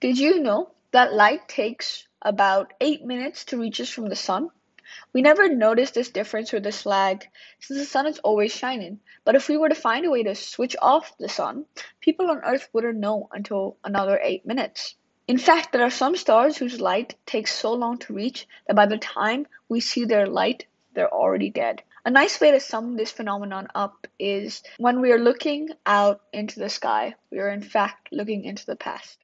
Did you know that light takes about 8 minutes to reach us from the sun? We never notice this difference or this lag since the sun is always shining. But if we were to find a way to switch off the sun, people on Earth wouldn't know until another 8 minutes. In fact, there are some stars whose light takes so long to reach that by the time we see their light, they're already dead. A nice way to sum this phenomenon up is when we are looking out into the sky, we are in fact looking into the past.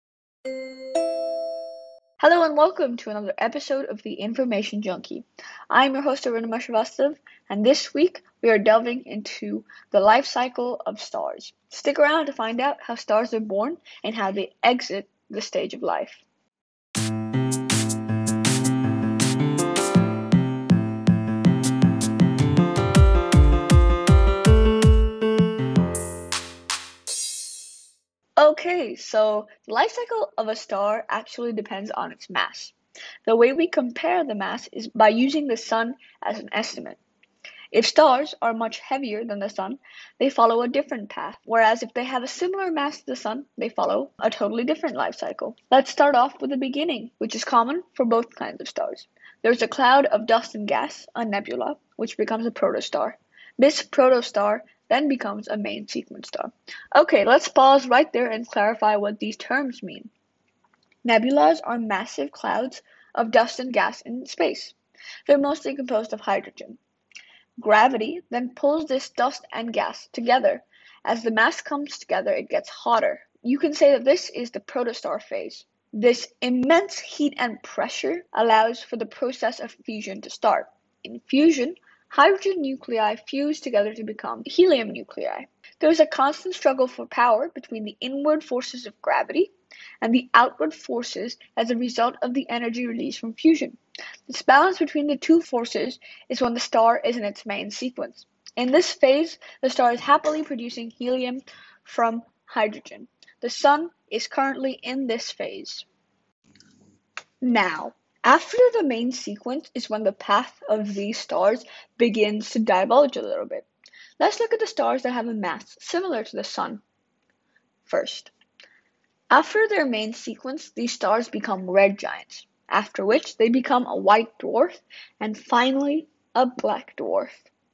Hello and welcome to another episode of the Information Junkie. I'm your host Arunima Srivastav, and this week we are delving into the life cycle of stars. Stick around to find out how stars are born and how they exit the stage of life. Okay, so the life cycle of a star actually depends on its mass. The way we compare the mass is by using the sun as an estimate. If stars are much heavier than the sun, they follow a different path, whereas if they have a similar mass to the sun, they follow a totally different life cycle. Let's start off with the beginning, which is common for both kinds of stars. There's a cloud of dust and gas, a nebula, which becomes a protostar. This protostar then becomes a main sequence star. Okay, let's pause right there and clarify what these terms mean. Nebulas are massive clouds of dust and gas in space. They're mostly composed of hydrogen. Gravity then pulls this dust and gas together. As the mass comes together, it gets hotter. You can say that this is the protostar phase. This immense heat and pressure allows for the process of fusion to start. In fusion, Hydrogen nuclei fuse together to become helium nuclei. There is a constant struggle for power between the inward forces of gravity and the outward forces as a result of the energy released from fusion. This balance between the two forces is when the star is in its main sequence. In this phase, the star is happily producing helium from hydrogen. The Sun is currently in this phase. Now, after the main sequence is when the path of these stars begins to diverge a little bit. Let's look at the stars that have a mass similar to the Sun first. After their main sequence, these stars become red giants, after which they become a white dwarf, and finally a black dwarf.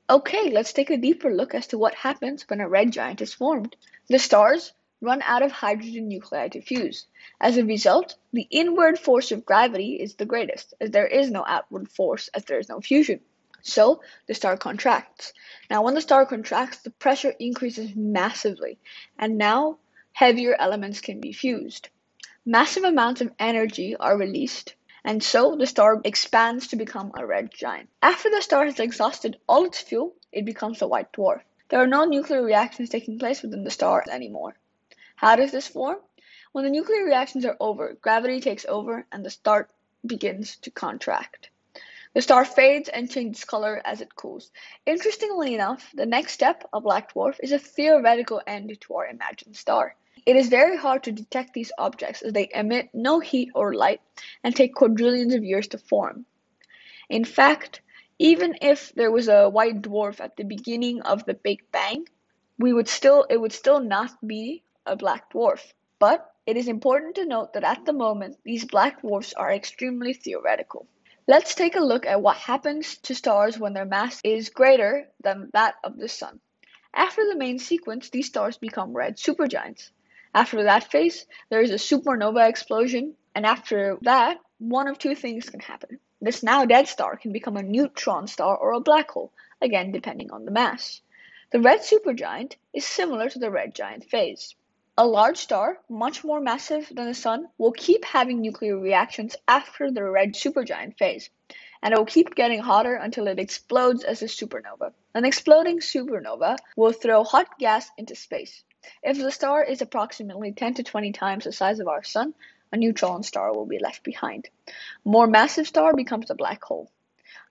Okay, let's take a deeper look as to what happens when a red giant is formed. The stars run out of hydrogen nuclei to fuse. As a result, the inward force of gravity is the greatest, as there is no outward force as there is no fusion. So, the star contracts. Now, when the star contracts, the pressure increases massively, and now heavier elements can be fused. Massive amounts of energy are released, and so the star expands to become a red giant. After the star has exhausted all its fuel, it becomes a white dwarf. There are no nuclear reactions taking place within the star anymore. How does this form? When the nuclear reactions are over, gravity takes over and the star begins to contract. The star fades and changes color as it cools. Interestingly enough, the next step, a black dwarf, is a theoretical end to our imagined star. It is very hard to detect these objects as they emit no heat or light and take quadrillions of years to form. In fact, even if there was a white dwarf at the beginning of the Big Bang, we would still it would still not be a black dwarf. But it is important to note that at the moment, these black dwarfs are extremely theoretical. Let's take a look at what happens to stars when their mass is greater than that of the Sun. After the main sequence, these stars become red supergiants. After that phase, there is a supernova explosion, and after that, one of two things can happen. This now dead star can become a neutron star or a black hole, again depending on the mass. The red supergiant is similar to the red giant phase. A large star, much more massive than the Sun, will keep having nuclear reactions after the red supergiant phase, and it will keep getting hotter until it explodes as a supernova. An exploding supernova will throw hot gas into space. If the star is approximately 10 to 20 times the size of our Sun, a neutron star will be left behind. More massive star becomes a black hole.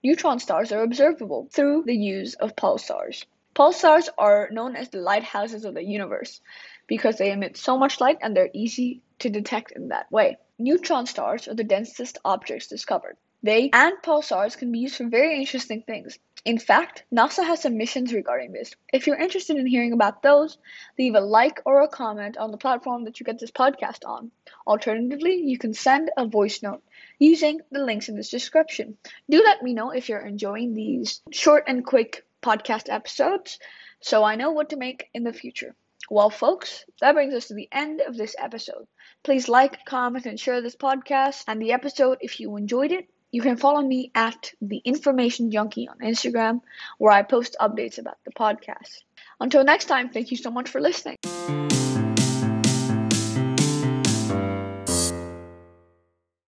Neutron stars are observable through the use of pulsars. Pulsars are known as the lighthouses of the universe because they emit so much light and they're easy to detect in that way. Neutron stars are the densest objects discovered. They and pulsars can be used for very interesting things. In fact, NASA has some missions regarding this. If you're interested in hearing about those, leave a like or a comment on the platform that you get this podcast on. Alternatively, you can send a voice note using the links in this description. Do let me know if you're enjoying these short and quick podcast episodes so I know what to make in the future. Well, folks, that brings us to the end of this episode. Please like, comment, and share this podcast and the episode if you enjoyed it. You can follow me at the Information Junkie on Instagram, where I post updates about the podcast. Until next time, thank you so much for listening.